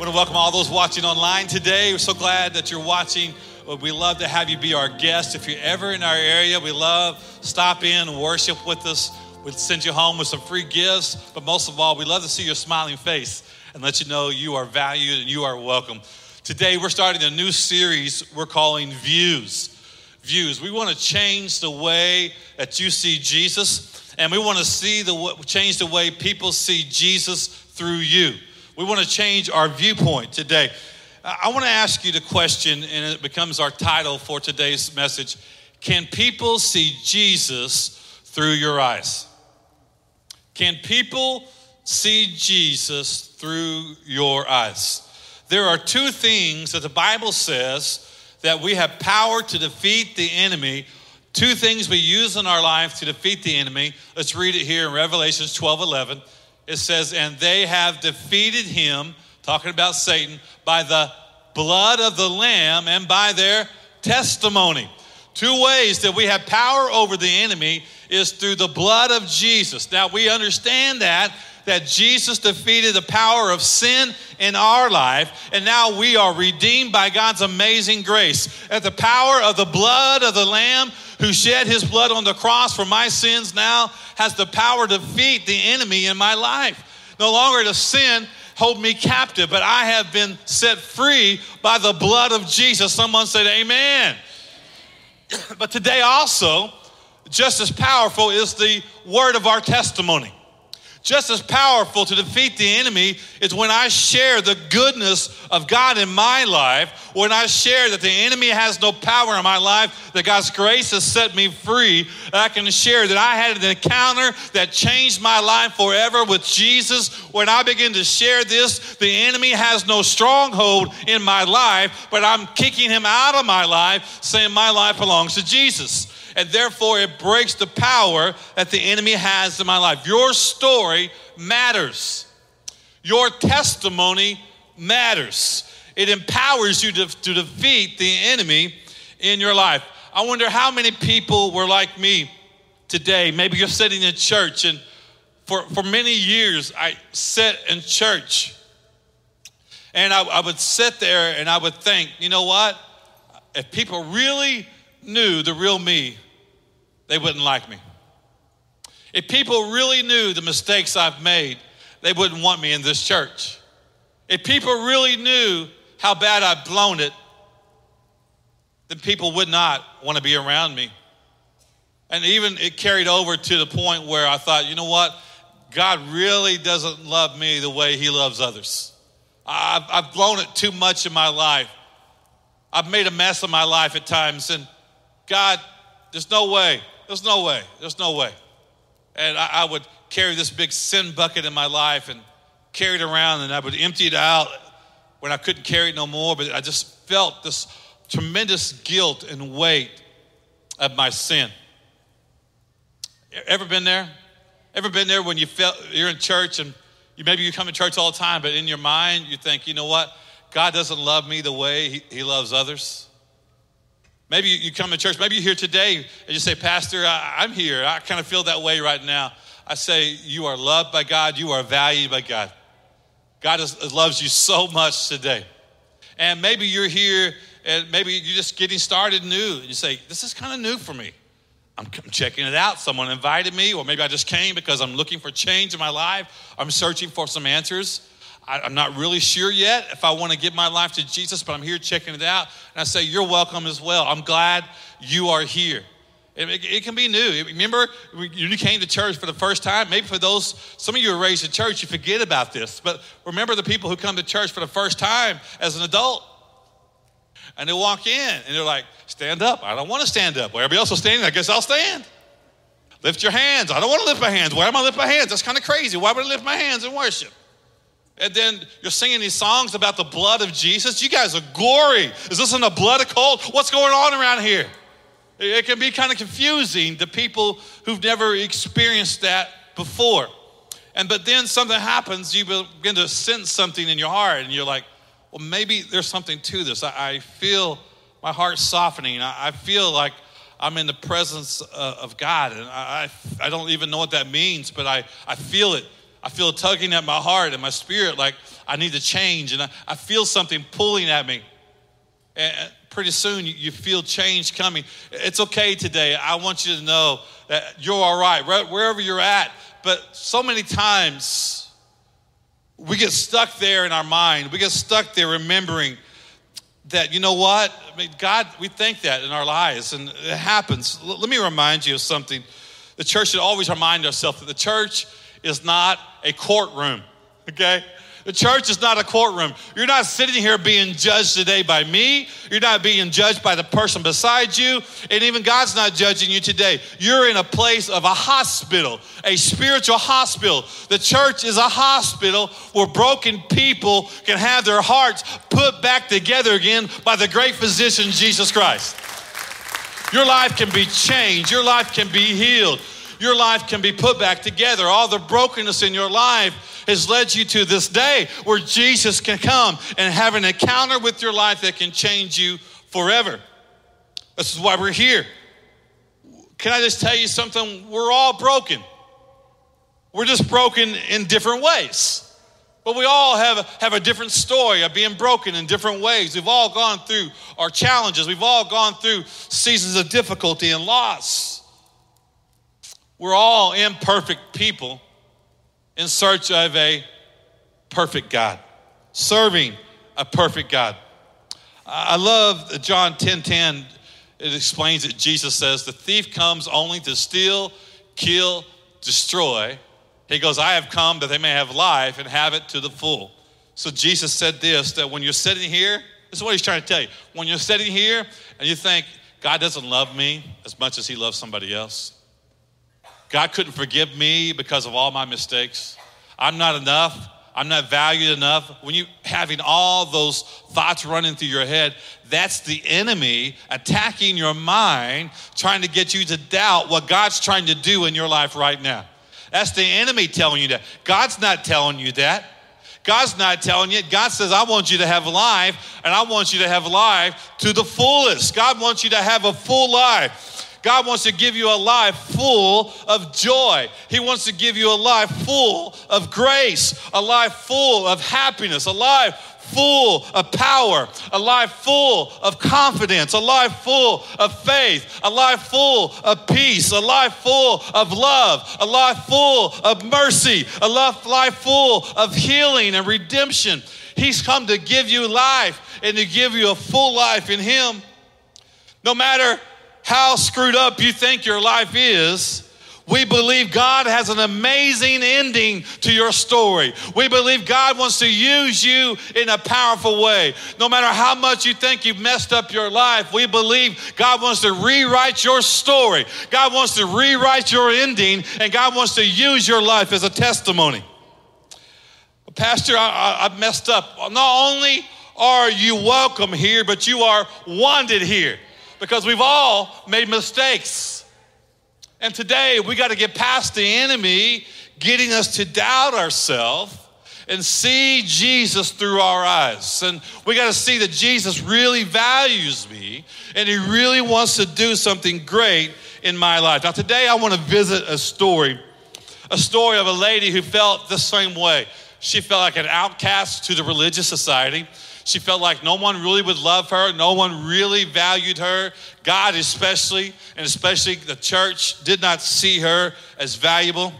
want to welcome all those watching online today. We're so glad that you're watching. Uh, we love to have you be our guest. If you're ever in our area, we love stop in worship with us. We'll send you home with some free gifts, but most of all, we love to see your smiling face and let you know you are valued and you are welcome. Today, we're starting a new series we're calling Views. Views. We want to change the way that you see Jesus, and we want to see the change the way people see Jesus through you. We want to change our viewpoint today. I want to ask you the question, and it becomes our title for today's message Can people see Jesus through your eyes? Can people see Jesus through your eyes? There are two things that the Bible says that we have power to defeat the enemy. Two things we use in our life to defeat the enemy. Let's read it here in Revelations 12 11 it says, and they have defeated him, talking about Satan, by the blood of the Lamb and by their testimony. Two ways that we have power over the enemy is through the blood of Jesus. Now we understand that that Jesus defeated the power of sin in our life, and now we are redeemed by God's amazing grace. At the power of the blood of the Lamb who shed his blood on the cross for my sins now has the power to defeat the enemy in my life. No longer does sin hold me captive, but I have been set free by the blood of Jesus. Someone said, Amen. but today also, just as powerful is the word of our testimony. Just as powerful to defeat the enemy is when I share the goodness of God in my life, when I share that the enemy has no power in my life, that God's grace has set me free. that I can share that I had an encounter that changed my life forever with Jesus. When I begin to share this, the enemy has no stronghold in my life, but I'm kicking him out of my life, saying my life belongs to Jesus and therefore it breaks the power that the enemy has in my life. Your story matters, your testimony matters. It empowers you to, to defeat the enemy in your life. I wonder how many people were like me today. Maybe you're sitting in church, and for, for many years, I sat in church. And I, I would sit there and I would think, you know what? If people really knew the real me, they wouldn't like me. If people really knew the mistakes I've made, they wouldn't want me in this church. If people really knew how bad I've blown it, then people would not want to be around me. And even it carried over to the point where I thought, you know what? God really doesn't love me the way He loves others. I've, I've blown it too much in my life. I've made a mess of my life at times, and God, there's no way, there's no way, there's no way. And I, I would carry this big sin bucket in my life and carry it around, and I would empty it out when I couldn't carry it no more. But I just felt this tremendous guilt and weight of my sin. Ever been there? Ever been there when you felt you're in church and you maybe you come to church all the time, but in your mind you think, you know what? God doesn't love me the way he, he loves others. Maybe you come to church, maybe you're here today and you say, Pastor, I, am here. I kind of feel that way right now. I say, You are loved by God, you are valued by God. God is, loves you so much today. And maybe you're here and maybe you're just getting started new. And you say, This is kind of new for me. I'm, I'm checking it out. Someone invited me, or maybe I just came because I'm looking for change in my life. I'm searching for some answers. I, am not really sure yet if I want to give my life to Jesus, but I'm here checking it out. And I say, You're welcome as well. I'm glad you are here. It, it, can be new. Remember, you came to church for the first time. Maybe for those, some of you were raised in church, you forget about this. But remember the people who come to church for the first time as an adult. And they walk in and they're like, Stand up. I don't want to stand up. Well, everybody else is standing. I guess I'll stand. Lift your hands. I don't want to lift my hands. Why am I lift my hands? That's kind of crazy. Why would I lift my hands in worship? And then you're singing these songs about the blood of Jesus. You guys are gory. Is this in a blood cult? What's going on around here? It can be kind of confusing to people who've never experienced that before. And but then something happens, you begin to sense something in your heart, and you're like, well, maybe there's something to this. I, I feel my heart softening. I, I, feel like I'm in the presence uh, of God, and I, I don't even know what that means, but I, I feel it I feel tugging at my heart and my spirit like I need to change. And I, I feel something pulling at me. And pretty soon you feel change coming. It's okay today. I want you to know that you're all right, wherever you're at. But so many times we get stuck there in our mind. We get stuck there remembering that, you know what? I mean, God, we think that in our lives, and it happens. L- let me remind you of something. The church should always remind ourselves that the church is not a courtroom, okay? The church is not a courtroom. You're not sitting here being judged today by me. You're not being judged by the person beside you. And even God's not judging you today. You're in a place of a hospital, a spiritual hospital. The church is a hospital where broken people can have their hearts put back together again by the great physician, Jesus Christ. Your life can be changed, your life can be healed, your life can be put back together. All the brokenness in your life has led you to this day where Jesus can come and have an encounter with your life that can change you forever. This is why we're here. Can I just tell you something? We're all broken. We're just broken in different ways. But we all have a, have a different story of being broken in different ways. We've all gone through our challenges. We've all gone through seasons of difficulty and loss. We're all imperfect people in search of a perfect God, serving a perfect God. I love John 10 10. It explains that Jesus says, The thief comes only to steal, kill, destroy. He goes, I have come that they may have life and have it to the full. So Jesus said this that when you're sitting here, this is what he's trying to tell you. When you're sitting here and you think, God doesn't love me as much as he loves somebody else, God couldn't forgive me because of all my mistakes. I'm not enough. I'm not valued enough. When you having all those thoughts running through your head, that's the enemy attacking your mind, trying to get you to doubt what God's trying to do in your life right now. That's the enemy telling you that. God's not telling you that. God's not telling you. God says, I want you to have life, and I want you to have life to the fullest. God wants you to have a full life. God wants to give you a life full of joy. He wants to give you a life full of grace, a life full of happiness, a life full of power, a life full of confidence, a life full of faith, a life full of peace, a life full of love, a life full of mercy, a life full of healing and redemption. He's come to give you life and to give you a full life in Him. No matter how screwed up you think your life is, we believe God has an amazing ending to your story. We believe God wants to use you in a powerful way. No matter how much you think you've messed up your life, we believe God wants to rewrite your story. God wants to rewrite your ending, and God wants to use your life as a testimony. Pastor, I, I messed up. Not only are you welcome here, but you are wanted here because we've all made mistakes. And today we got to get past the enemy getting us to doubt ourselves and see Jesus through our eyes. And we got to see that Jesus really values me and he really wants to do something great in my life. Now, today I want to visit a story, a story of a lady who felt the same way. She felt like an outcast to the religious society. She felt like no one really would love her, no one really valued her. God, especially, and especially the church, did not see her as valuable.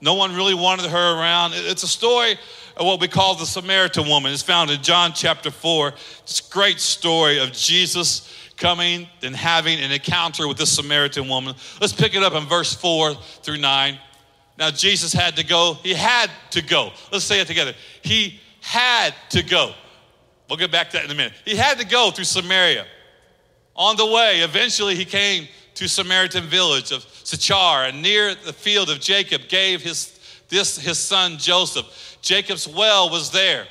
No one really wanted her around. It's a story of what we call the Samaritan woman. It's found in John chapter 4. It's a great story of Jesus coming and having an encounter with this Samaritan woman. Let's pick it up in verse 4 through 9. Now, Jesus had to go. He had to go. Let's say it together. He had to go. We'll get back to that in a minute. He had to go through Samaria. On the way, eventually he came to Samaritan village of Sychar, and near the field of Jacob gave his this his son Joseph. Jacob's well was there,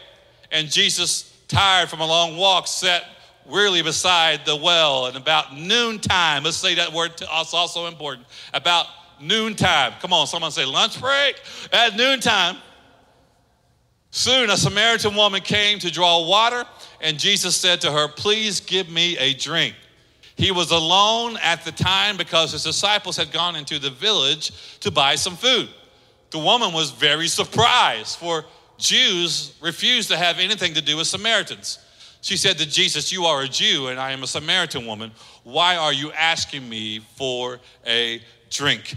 and Jesus, tired from a long walk, sat wearily beside the well. And about noontime, let's say that word to us also important. About noontime, come on, someone say lunch break. At noontime, Soon a Samaritan woman came to draw water, and Jesus said to her, Please give me a drink. He was alone at the time because his disciples had gone into the village to buy some food. The woman was very surprised, for Jews refused to have anything to do with Samaritans. She said to Jesus, You are a Jew, and I am a Samaritan woman. Why are you asking me for a drink?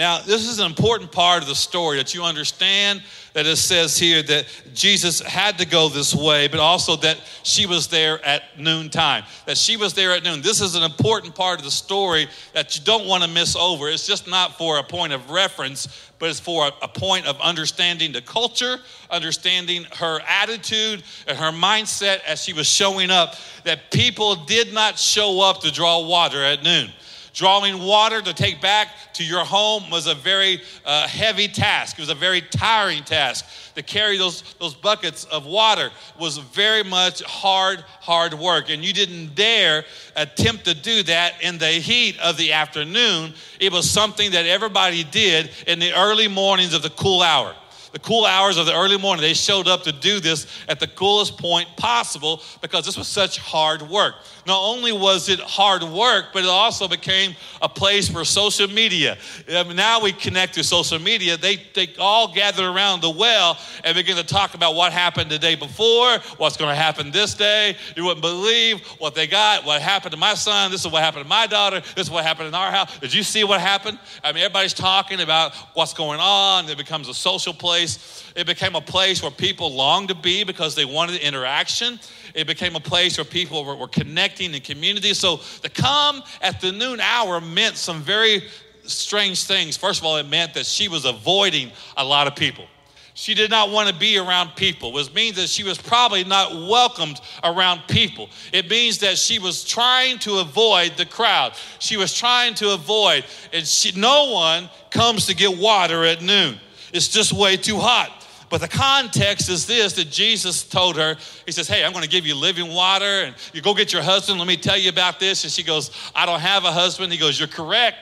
Now, this is an important part of the story that you understand that it says here that Jesus had to go this way, but also that she was there at noontime. That she was there at noon. This is an important part of the story that you don't want to miss over. It's just not for a point of reference, but it's for a, point of understanding the culture, understanding her attitude and her mindset as she was showing up. That people did not show up to draw water at noon. Drawing water to take back to your home was a very uh, heavy task. It was a very tiring task. To carry those, those buckets of water was very much hard, hard work. And you didn't dare attempt to do that in the heat of the afternoon. It was something that everybody did in the early mornings of the cool hour the cool hours of the early morning, they showed up to do this at the coolest point possible because this was such hard work. Not only was it hard work, but it also became a place for social media. Mean, now we connect through social media. They, they all gather around the well and begin to talk about what happened the day before, what's going to happen this day. You wouldn't believe what they got, what happened to my son. This is what happened to my daughter. This is what happened in our house. Did you see what happened? I mean, everybody's talking about what's going on. It becomes a social place. It became a place where people longed to be because they wanted interaction. It became a place where people were, were connecting in community. So to come at the noon hour meant some very strange things. First of all, it meant that she was avoiding a lot of people. She did not want to be around people, which means that she was probably not welcomed around people. It means that she was trying to avoid the crowd. She was trying to avoid, and she, no one comes to get water at noon. It's just way too hot. But the context is this that Jesus told her, He says, Hey, I'm going to give you living water, and you go get your husband. Let me tell you about this. And she goes, I don't have a husband. He goes, You're correct.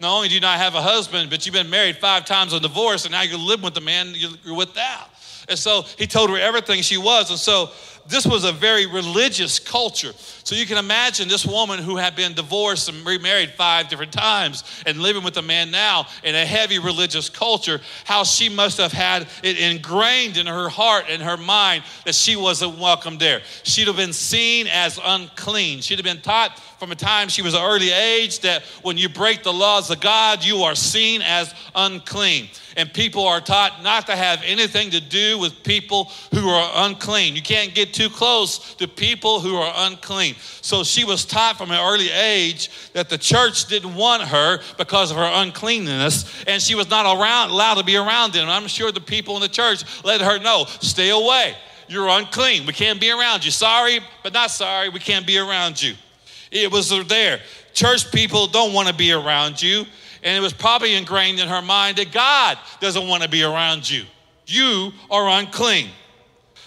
Not only do you not have a husband, but you've been married five times on divorce, and now you're living with the man you're with now. And so he told her everything she was. And so this was a very religious culture. So you can imagine this woman who had been divorced and remarried five different times and living with a man now in a heavy religious culture, how she must have had it ingrained in her heart and her mind that she wasn't welcome there. She'd have been seen as unclean. She'd have been taught from a time she was an early age that when you break the laws of God, you are seen as unclean. And people are taught not to have anything to do with people who are unclean. You can't get too close to people who are unclean. So she was taught from an early age that the church didn't want her because of her uncleanness, and she was not around, allowed to be around them. I'm sure the people in the church let her know, stay away. You're unclean. We can't be around you. Sorry, but not sorry. We can't be around you. It was there. Church people don't want to be around you. And it was probably ingrained in her mind that God doesn't want to be around you. You are unclean.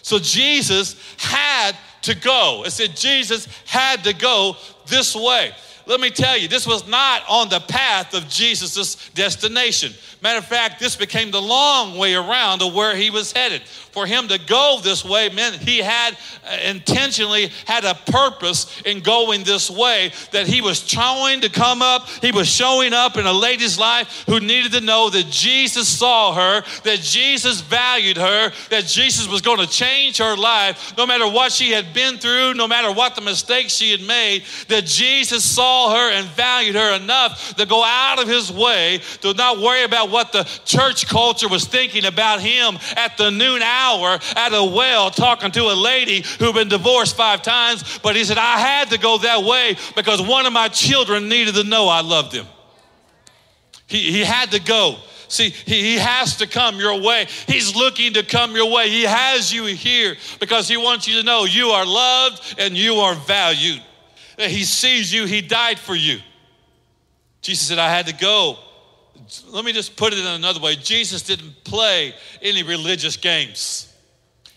So Jesus had to go. It said Jesus had to go this way. Let me tell you, this was not on the path of Jesus' destination. Matter of fact, this became the long way around to where he was headed. For him to go this way meant he had uh, intentionally had a purpose in going this way, that he was trying to come up. He was showing up in a lady's life who needed to know that Jesus saw her, that Jesus valued her, that Jesus was going to change her life, no matter what she had been through, no matter what the mistakes she had made, that Jesus saw her and valued her enough to go out of his way to not worry about what the church culture was thinking about him at the noon hour hour at a well talking to a lady who'd been divorced five times, but he said, I had to go that way because one of my children needed to know I loved him. He, he had to go. See, he, he has to come your way. He's looking to come your way. He has you here because he wants you to know you are loved and you are valued. He sees you, he died for you. Jesus said, I had to go let me just put it in another way Jesus didn't play any religious games.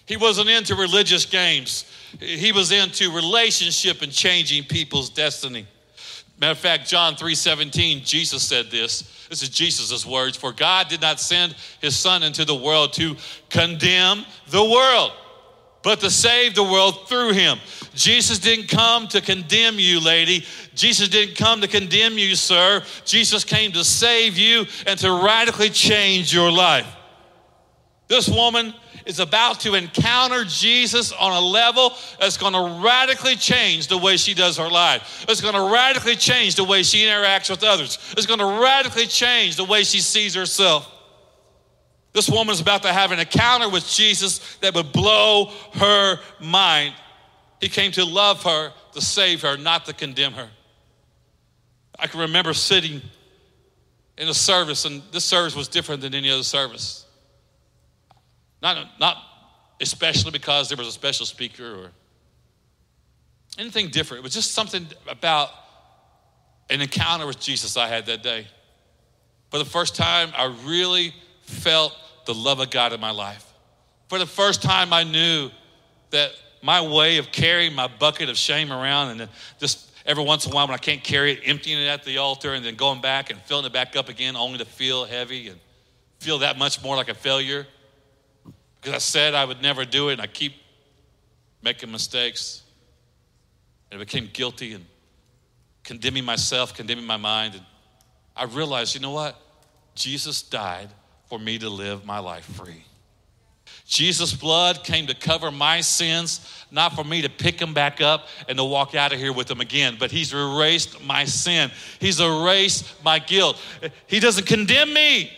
He wasn't into religious games, he was into relationship and changing people's destiny. Matter of fact, John 3 17, Jesus said this. This is Jesus' words. For God did not send his Son into the world to condemn the world, but to save the world through him. Jesus didn't come to condemn you, lady. Jesus didn't come to condemn you, sir. Jesus came to save you and to radically change your life. This woman is about to encounter Jesus on a level that's going to radically change the way she does her life. It's going to radically change the way she interacts with others. It's going to radically change the way she sees herself. This woman is about to have an encounter with Jesus that would blow her mind. He came to love her, to save her, not to condemn her. I can remember sitting in a service, and this service was different than any other service. Not, not especially because there was a special speaker or anything different. It was just something about an encounter with Jesus I had that day. For the first time, I really felt the love of God in my life. For the first time, I knew that my way of carrying my bucket of shame around and just every once in a while when I can't carry it, emptying it at the altar and then going back and filling it back up again only to feel heavy and feel that much more like a failure. Because I said I would never do it and I keep making mistakes. And I became guilty and condemning myself, condemning my mind. And I realized, you know what? Jesus died for me to live my life free. Jesus' blood came to cover my sins, not for me to pick them back up and to walk out of here with them again, but He's erased my sin. He's erased my guilt. He doesn't condemn me.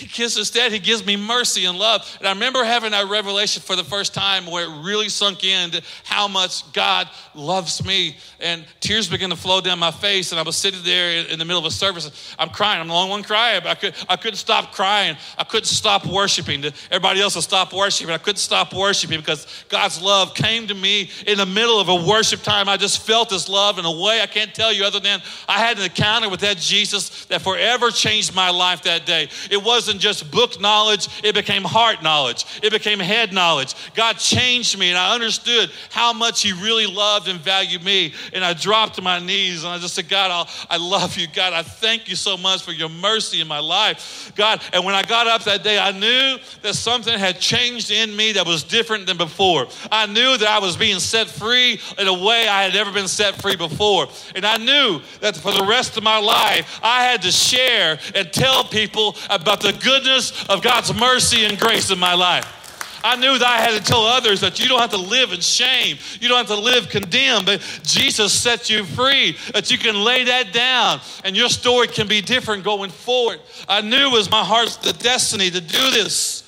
He gives instead, he gives me mercy and love. And I remember having that revelation for the first time where it really sunk in how much God loves me. And tears began to flow down my face. And I was sitting there in the middle of a service. I'm crying. I'm the only one crying. I, could, I couldn't stop crying. I couldn't stop worshiping. Everybody else will stop worshiping. I couldn't stop worshiping because God's love came to me in the middle of a worship time. I just felt His love in a way I can't tell you other than I had an encounter with that Jesus that forever changed my life that day. It was wasn't just book knowledge, it became heart knowledge, it became head knowledge. God changed me, and I understood how much He really loved and valued me. And I dropped to my knees and I just said, God, I'll, I love you. God, I thank you so much for your mercy in my life. God, and when I got up that day, I knew that something had changed in me that was different than before. I knew that I was being set free in a way I had never been set free before. And I knew that for the rest of my life, I had to share and tell people about the the goodness of God's mercy and grace in my life. I knew that I had to tell others that you don't have to live in shame. You don't have to live condemned, but Jesus set you free, that you can lay that down and your story can be different going forward. I knew it was my heart's the destiny to do this.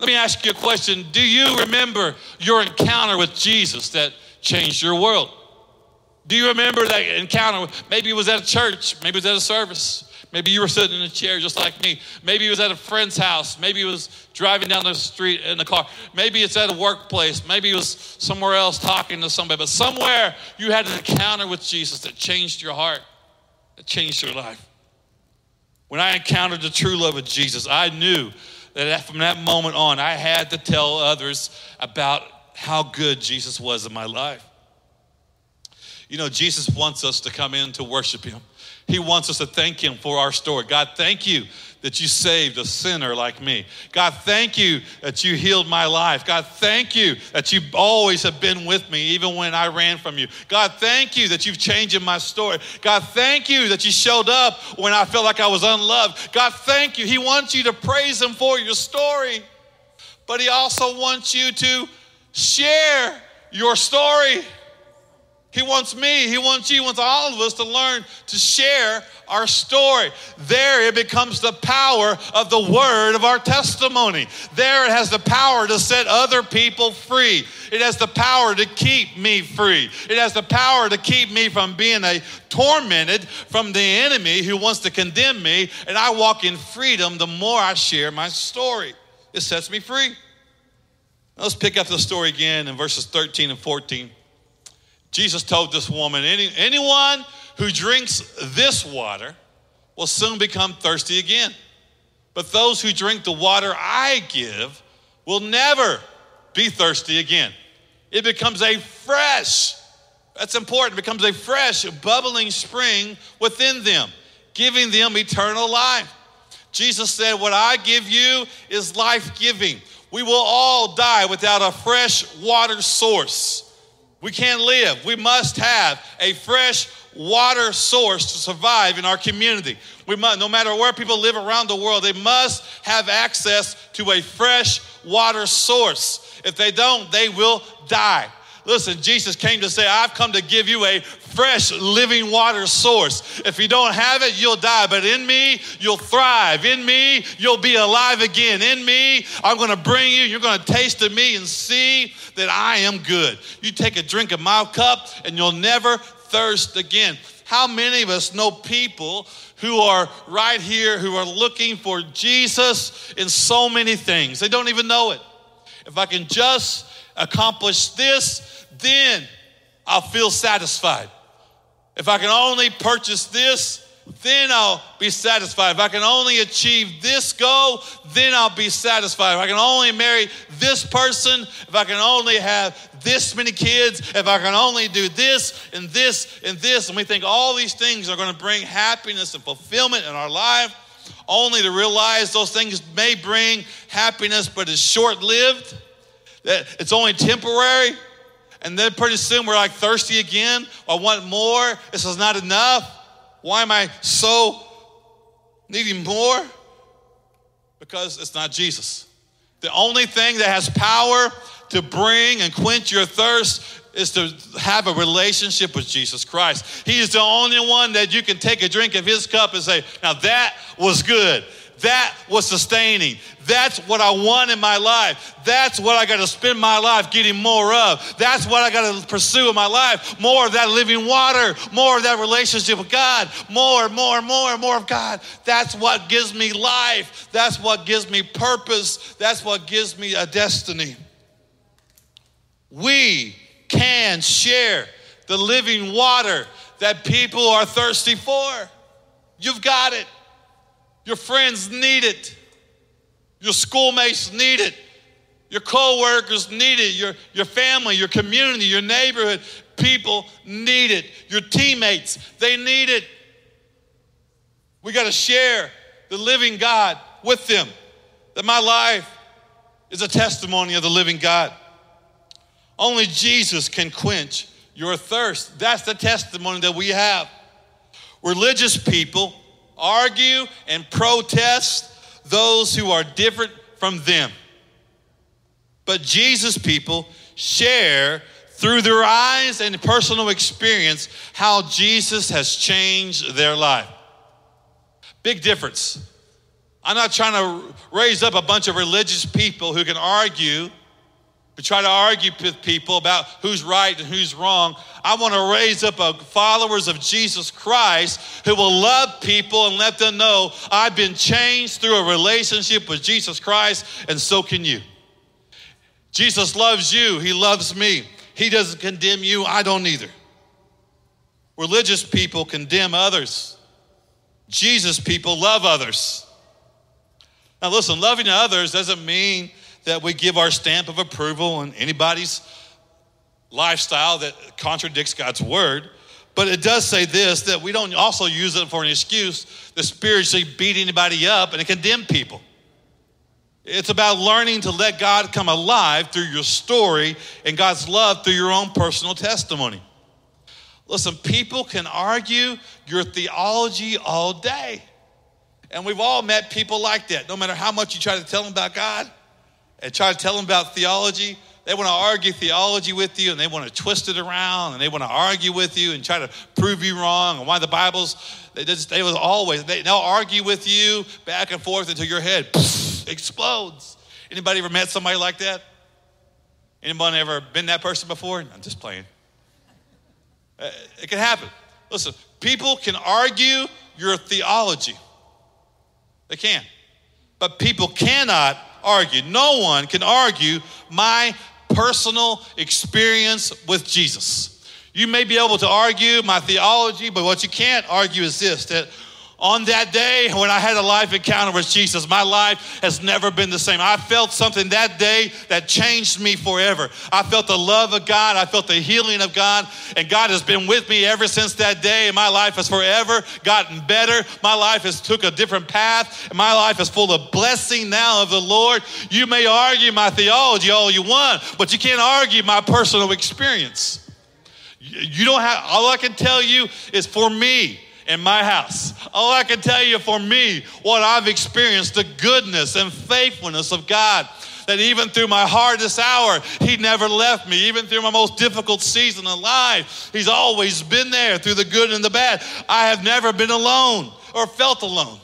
Let me ask you a question. Do you remember your encounter with Jesus that changed your world? Do you remember that encounter? Maybe it was at a church, maybe it was at a service. Maybe you were sitting in a chair just like me. Maybe it was at a friend's house. Maybe it was driving down the street in the car. Maybe it's at a workplace. Maybe it was somewhere else talking to somebody. But somewhere you had an encounter with Jesus that changed your heart, that changed your life. When I encountered the true love of Jesus, I knew that from that moment on, I had to tell others about how good Jesus was in my life. You know, Jesus wants us to come in to worship Him. He wants us to thank Him for our story. God, thank you that you saved a sinner like me. God, thank you that you healed my life. God, thank you that you always have been with me, even when I ran from you. God, thank you that you've changed my story. God, thank you that you showed up when I felt like I was unloved. God, thank you. He wants you to praise Him for your story, but He also wants you to share your story. He wants me, He wants you, He wants all of us to learn to share our story. There it becomes the power of the word of our testimony. There it has the power to set other people free. It has the power to keep me free. It has the power to keep me from being a tormented from the enemy who wants to condemn me. And I walk in freedom the more I share my story. It sets me free. Let's pick up the story again in verses 13 and 14. Jesus told this woman, Any, anyone who drinks this water will soon become thirsty again. But those who drink the water I give will never be thirsty again. It becomes a fresh, that's important, it becomes a fresh, bubbling spring within them, giving them eternal life. Jesus said, What I give you is life giving. We will all die without a fresh water source. We can't live. We must have a fresh water source to survive in our community. We must, no matter where people live around the world, they must have access to a fresh water source. If they don't, they will die. Listen, Jesus came to say, I've come to give you a fresh living water source. If you don't have it, you'll die. But in me, you'll thrive. In me, you'll be alive again. In me, I'm going to bring you, you're going to taste of me and see that I am good. You take a drink of my cup and you'll never thirst again. How many of us know people who are right here who are looking for Jesus in so many things? They don't even know it. If I can just accomplish this, then I'll feel satisfied. If I can only purchase this, then I'll be satisfied. If I can only achieve this goal, then I'll be satisfied. If I can only marry this person, if I can only have this many kids, if I can only do this and this and this, and we think all these things are going to bring happiness and fulfillment in our life, only to realize those things may bring happiness, but it's short lived, it's only temporary. And then pretty soon we're like thirsty again. I want more. This is not enough. Why am I so needing more? Because it's not Jesus. The only thing that has power to bring and quench your thirst is to have a relationship with Jesus Christ. He is the only one that you can take a drink of his cup and say, Now that was good. That was sustaining. That's what I want in my life. That's what I got to spend my life getting more of. That's what I got to pursue in my life. More of that living water, more of that relationship with God, more, more, and more, and more of God. That's what gives me life. That's what gives me purpose. That's what gives me a destiny. We can share the living water that people are thirsty for. You've got it. Your friends need it. Your schoolmates need it. Your co-workers need it. Your, your family, your community, your neighborhood, people need it. Your teammates, they need it. We got to share the living God with them. That my life is a testimony of the living God. Only Jesus can quench your thirst. That's the testimony that we have. Religious people argue and protest those who are different from them. But Jesus people share through their eyes and personal experience how Jesus has changed their life. Big difference. I'm not trying to raise up a bunch of religious people who can argue to try to argue with people about who's right and who's wrong. I want to raise up followers of Jesus Christ who will love people and let them know I've been changed through a relationship with Jesus Christ, and so can you. Jesus loves you, He loves me. He doesn't condemn you, I don't either. Religious people condemn others, Jesus people love others. Now, listen, loving others doesn't mean that we give our stamp of approval on anybody's lifestyle that contradicts God's word. But it does say this that we don't also use it for an excuse to spiritually beat anybody up and condemn people. It's about learning to let God come alive through your story and God's love through your own personal testimony. Listen, people can argue your theology all day. And we've all met people like that. No matter how much you try to tell them about God, and try to tell them about theology, they want to argue theology with you and they want to twist it around and they want to argue with you and try to prove you wrong and why the Bible's, they, just, they was always, they, they'll argue with you back and forth until your head explodes. Anybody ever met somebody like that? Anybody ever been that person before? I'm just playing. Uh, it can happen. Listen, people can argue your theology. They can. But people cannot argue. No one can argue my personal experience with Jesus. You may be able to argue my theology, but what you can't argue is this that on that day when I had a life encounter with Jesus, my life has never been the same. I felt something that day that changed me forever. I felt the love of God, I felt the healing of God, and God has been with me ever since that day. And my life has forever gotten better. My life has took a different path, and my life is full of blessing now of the Lord. You may argue my theology all you want, but you can't argue my personal experience. You don't have, all I can tell you is for me in my house. All I can tell you for me, what I've experienced, the goodness and faithfulness of God. That even through my hardest hour, He never left me. Even through my most difficult season of life, He's always been there through the good and the bad. I have never been alone or felt alone.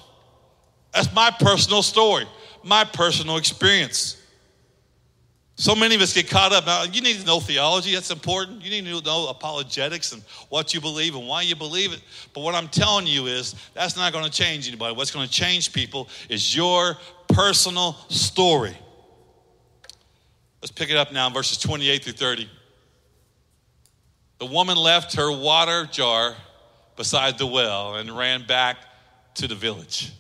That's my personal story, my personal experience. So many of us get caught up. Now, you need to know theology, that's important. You need to know apologetics and what you believe and why you believe it. But what I'm telling you is that's not going to change anybody. What's going to change people is your personal story. Let's pick it up now in verses 28 through 30. The woman left her water jar beside the well and ran back to the village.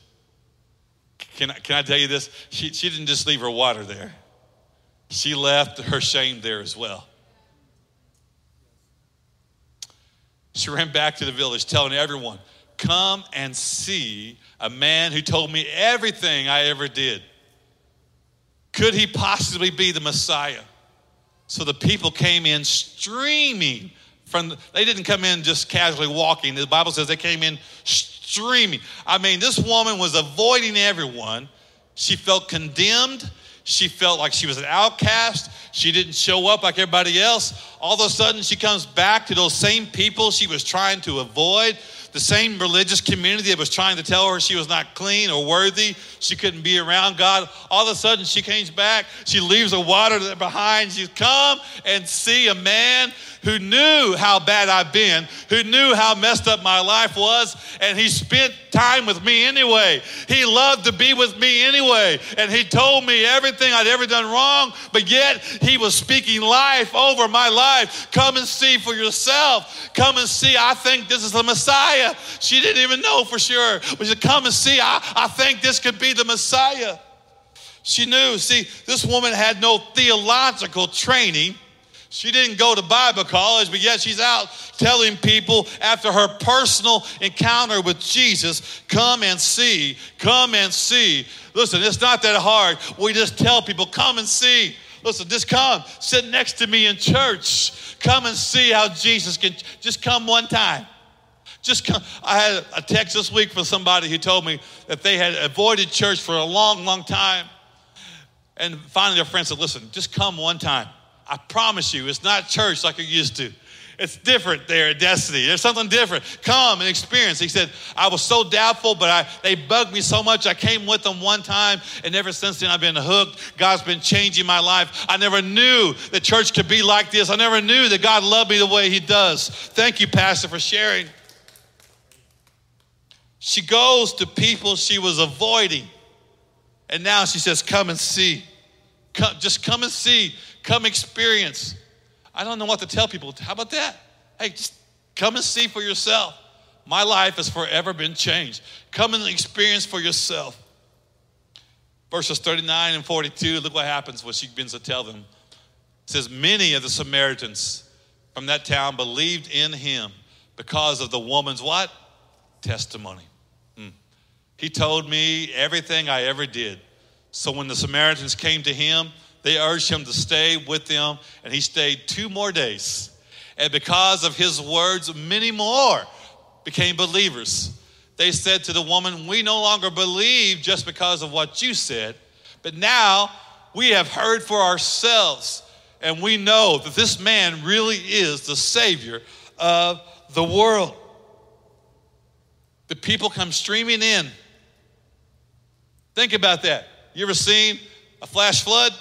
Can I, can I tell you this? She, she didn't just leave her water there she left her shame there as well. She ran back to the village telling everyone, Come and see a man who told me everything I ever did. Could he possibly be the Messiah? So the people came in streaming from, the, they didn't come in just casually walking. The Bible says they came in streaming. I mean, this woman was avoiding everyone. She felt condemned. She felt like she was an outcast. She didn't show up like everybody else. All of a sudden, she comes back to those same people she was trying to avoid, the same religious community that was trying to tell her she was not clean or worthy. She couldn't be around God. All of a sudden, she comes back. She leaves the water behind. She's come and see a man who knew how bad I've been, who knew how messed up my life was, and he spent time with me anyway. He loved to be with me anyway, and he told me everything I'd ever done wrong, but yet he was speaking life over my life. Come and see for yourself. Come and see. I think this is the Messiah. She didn't even know for sure, but she said, Come and see. I, I think this could be the Messiah. She knew. See, this woman had no theological training she didn't go to Bible college, but yet she's out telling people after her personal encounter with Jesus, come and see, come and see. Listen, it's not that hard. We just tell people, come and see. Listen, just come, sit next to me in church. Come and see how Jesus can, just come one time. Just come. I had a text this week from somebody who told me that they had avoided church for a long, long time. And finally, their friend said, Listen, just come one time. I promise you, it's not church like you're used to. It's different there at Destiny. There's something different. Come and experience. He said, I was so doubtful, but I, they bugged me so much. I came with them one time, and ever since then, I've been hooked. God's been changing my life. I never knew that church could be like this. I never knew that God loved me the way He does. Thank you, Pastor, for sharing. She goes to people she was avoiding, and now she says, Come and see. Come, just come and see. Come experience. I don't know what to tell people. How about that? Hey, just come and see for yourself. My life has forever been changed. Come and experience for yourself. Verses 39 and 42, look what happens when she begins to tell them. It says, Many of the Samaritans from that town believed in him because of the woman's what? Testimony. He told me everything I ever did. So when the Samaritans came to him, they urged him to stay with them, and he stayed two more days. And because of his words, many more became believers. They said to the woman, We no longer believe just because of what you said, but now we have heard for ourselves, and we know that this man really is the Savior of the world. The people come streaming in. Think about that. You ever seen a flash flood?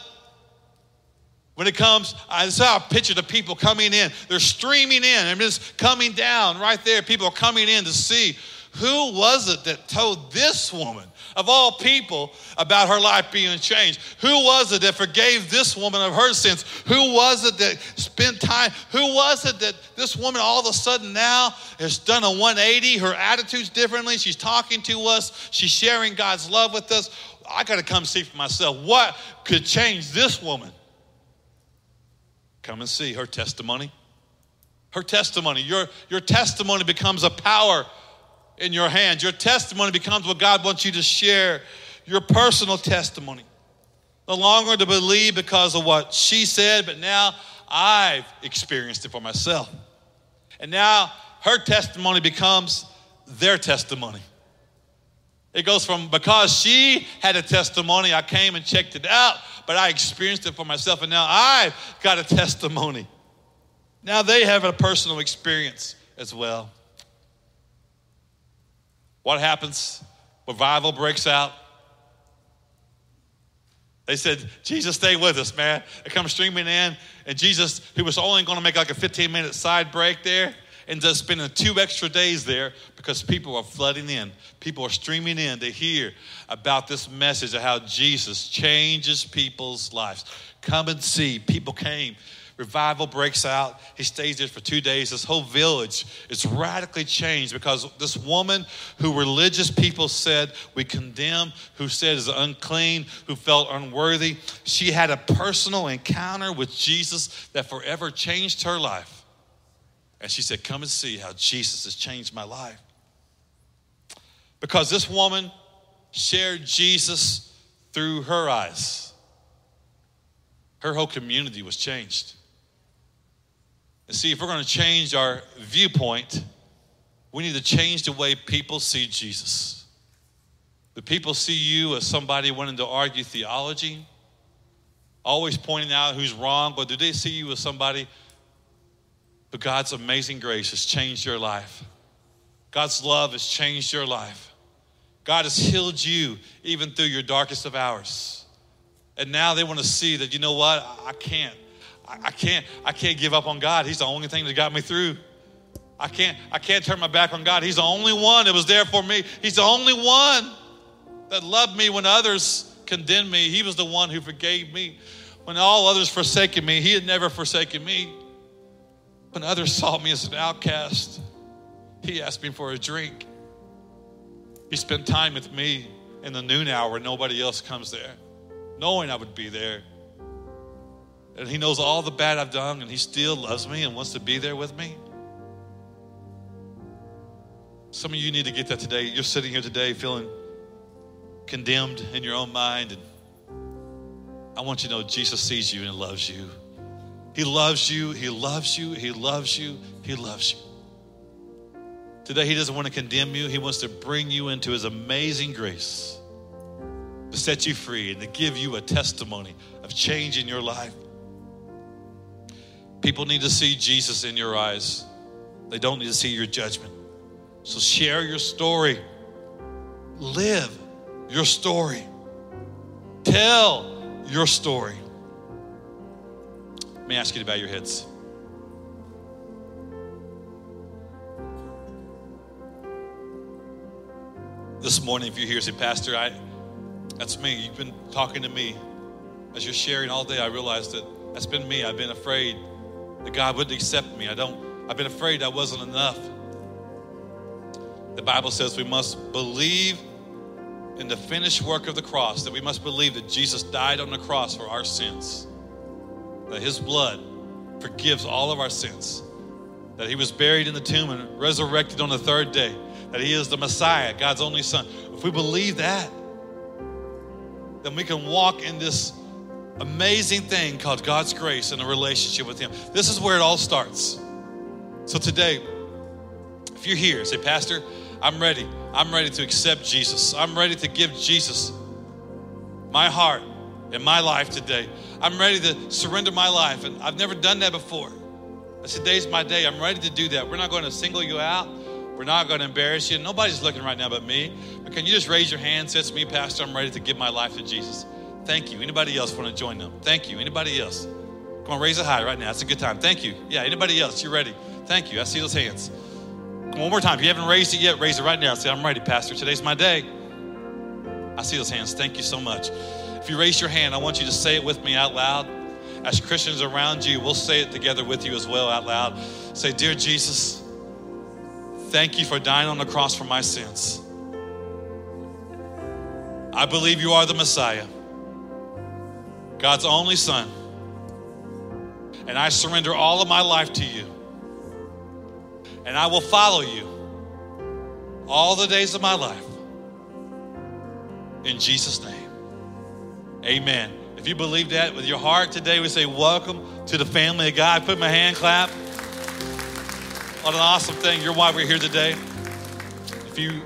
When it comes, I saw a picture of people coming in. They're streaming in and just coming down right there. People are coming in to see who was it that told this woman, of all people, about her life being changed? Who was it that forgave this woman of her sins? Who was it that spent time? Who was it that this woman all of a sudden now has done a 180? Her attitude's differently. She's talking to us. She's sharing God's love with us. I got to come see for myself. What could change this woman? Come and see her testimony. Her testimony. Your, your testimony becomes a power in your hands. Your testimony becomes what God wants you to share. Your personal testimony. No longer to believe because of what she said, but now I've experienced it for myself. And now her testimony becomes their testimony. It goes from because she had a testimony, I came and checked it out, but I experienced it for myself, and now I've got a testimony. Now they have a personal experience as well. What happens? Revival breaks out. They said, Jesus, stay with us, man. They come streaming in, and Jesus, who was only going to make like a 15 minute side break there, ends up spending two extra days there because people are flooding in. People are streaming in to hear about this message of how Jesus changes people's lives. Come and see. People came. Revival breaks out. He stays there for two days. This whole village is radically changed because this woman who religious people said we condemn, who said is unclean, who felt unworthy, she had a personal encounter with Jesus that forever changed her life. And she said, Come and see how Jesus has changed my life. Because this woman shared Jesus through her eyes, her whole community was changed. And see, if we're going to change our viewpoint, we need to change the way people see Jesus. The people see you as somebody wanting to argue theology, always pointing out who's wrong, but do they see you as somebody but God's amazing grace has changed your life. God's love has changed your life. God has healed you even through your darkest of hours. And now they want to see that, you know what? I can't. I can't, I can't give up on God. He's the only thing that got me through. I can't, I can't turn my back on God. He's the only one that was there for me. He's the only one that loved me when others condemned me. He was the one who forgave me. When all others forsaken me, he had never forsaken me. When others saw me as an outcast, he asked me for a drink. He spent time with me in the noon hour nobody else comes there, knowing I would be there. And he knows all the bad I've done, and he still loves me and wants to be there with me. Some of you need to get that today. You're sitting here today feeling condemned in your own mind. And I want you to know Jesus sees you and loves you. He loves you, He loves you, He loves you, He loves you. Today, He doesn't want to condemn you, He wants to bring you into His amazing grace to set you free and to give you a testimony of change in your life. People need to see Jesus in your eyes, they don't need to see your judgment. So, share your story, live your story, tell your story. Let me ask you to bow your heads. This morning, if you're here, say, Pastor, I, that's me. You've been talking to me. As you're sharing all day, I realized that that's been me. I've been afraid that God wouldn't accept me. I don't, I've been afraid I wasn't enough. The Bible says we must believe in the finished work of the cross, that we must believe that Jesus died on the cross for our sins that his blood forgives all of our sins, that he was buried in the tomb and resurrected on the third day, that he is the Messiah, God's only Son. If we believe that, then we can walk in this amazing thing called God's grace and a relationship with him. This is where it all starts. So today, if you're here, say, Pastor, I'm ready. I'm ready to accept Jesus. I'm ready to give Jesus my heart and my life today. I'm ready to surrender my life. And I've never done that before. I said, Today's my day. I'm ready to do that. We're not going to single you out. We're not going to embarrass you. Nobody's looking right now but me. But can you just raise your hand? Says me, Pastor, I'm ready to give my life to Jesus. Thank you. Anybody else want to join them? Thank you. Anybody else? Come on, raise it high right now. It's a good time. Thank you. Yeah, anybody else? You're ready. Thank you. I see those hands. Come one more time. If you haven't raised it yet, raise it right now. Say, I'm ready, Pastor. Today's my day. I see those hands. Thank you so much. If you raise your hand, I want you to say it with me out loud. As Christians around you, we'll say it together with you as well out loud. Say, Dear Jesus, thank you for dying on the cross for my sins. I believe you are the Messiah, God's only Son. And I surrender all of my life to you. And I will follow you all the days of my life. In Jesus' name. Amen. If you believe that with your heart today, we say, Welcome to the family of God. Put my hand clap. What an awesome thing. You're why we're here today. If you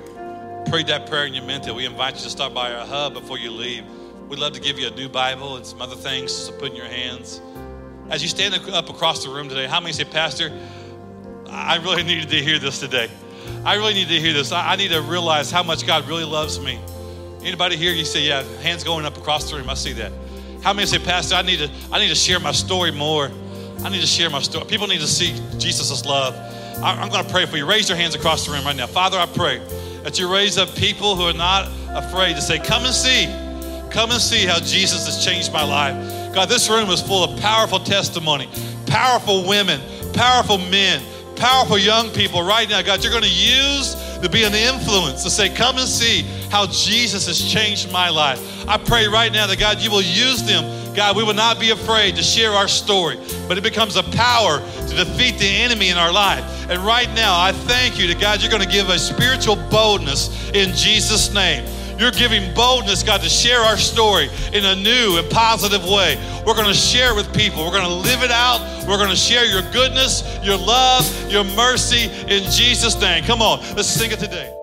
prayed that prayer and you meant it, we invite you to stop by our hub before you leave. We'd love to give you a new Bible and some other things to put in your hands. As you stand up across the room today, how many say, Pastor, I really needed to hear this today. I really need to hear this. I need to realize how much God really loves me. Anybody here? You say, yeah, hands going up across the room. I see that. How many say, Pastor, I need to, I need to share my story more. I need to share my story. People need to see Jesus' love. I'm going to pray for you. Raise your hands across the room right now. Father, I pray that you raise up people who are not afraid to say, Come and see. Come and see how Jesus has changed my life. God, this room is full of powerful testimony, powerful women, powerful men, powerful young people right now. God, you're going to use to be an influence to say, Come and see how Jesus has changed my life. I pray right now that God, you will use them. God, we will not be afraid to share our story, but it becomes a power to defeat the enemy in our life. And right now, I thank you that God, you're going to give a spiritual boldness in Jesus' name. You're giving boldness, God, to share our story in a new and positive way. We're going to share it with people. We're going to live it out. We're going to share your goodness, your love, your mercy in Jesus' name. Come on, let's sing it today.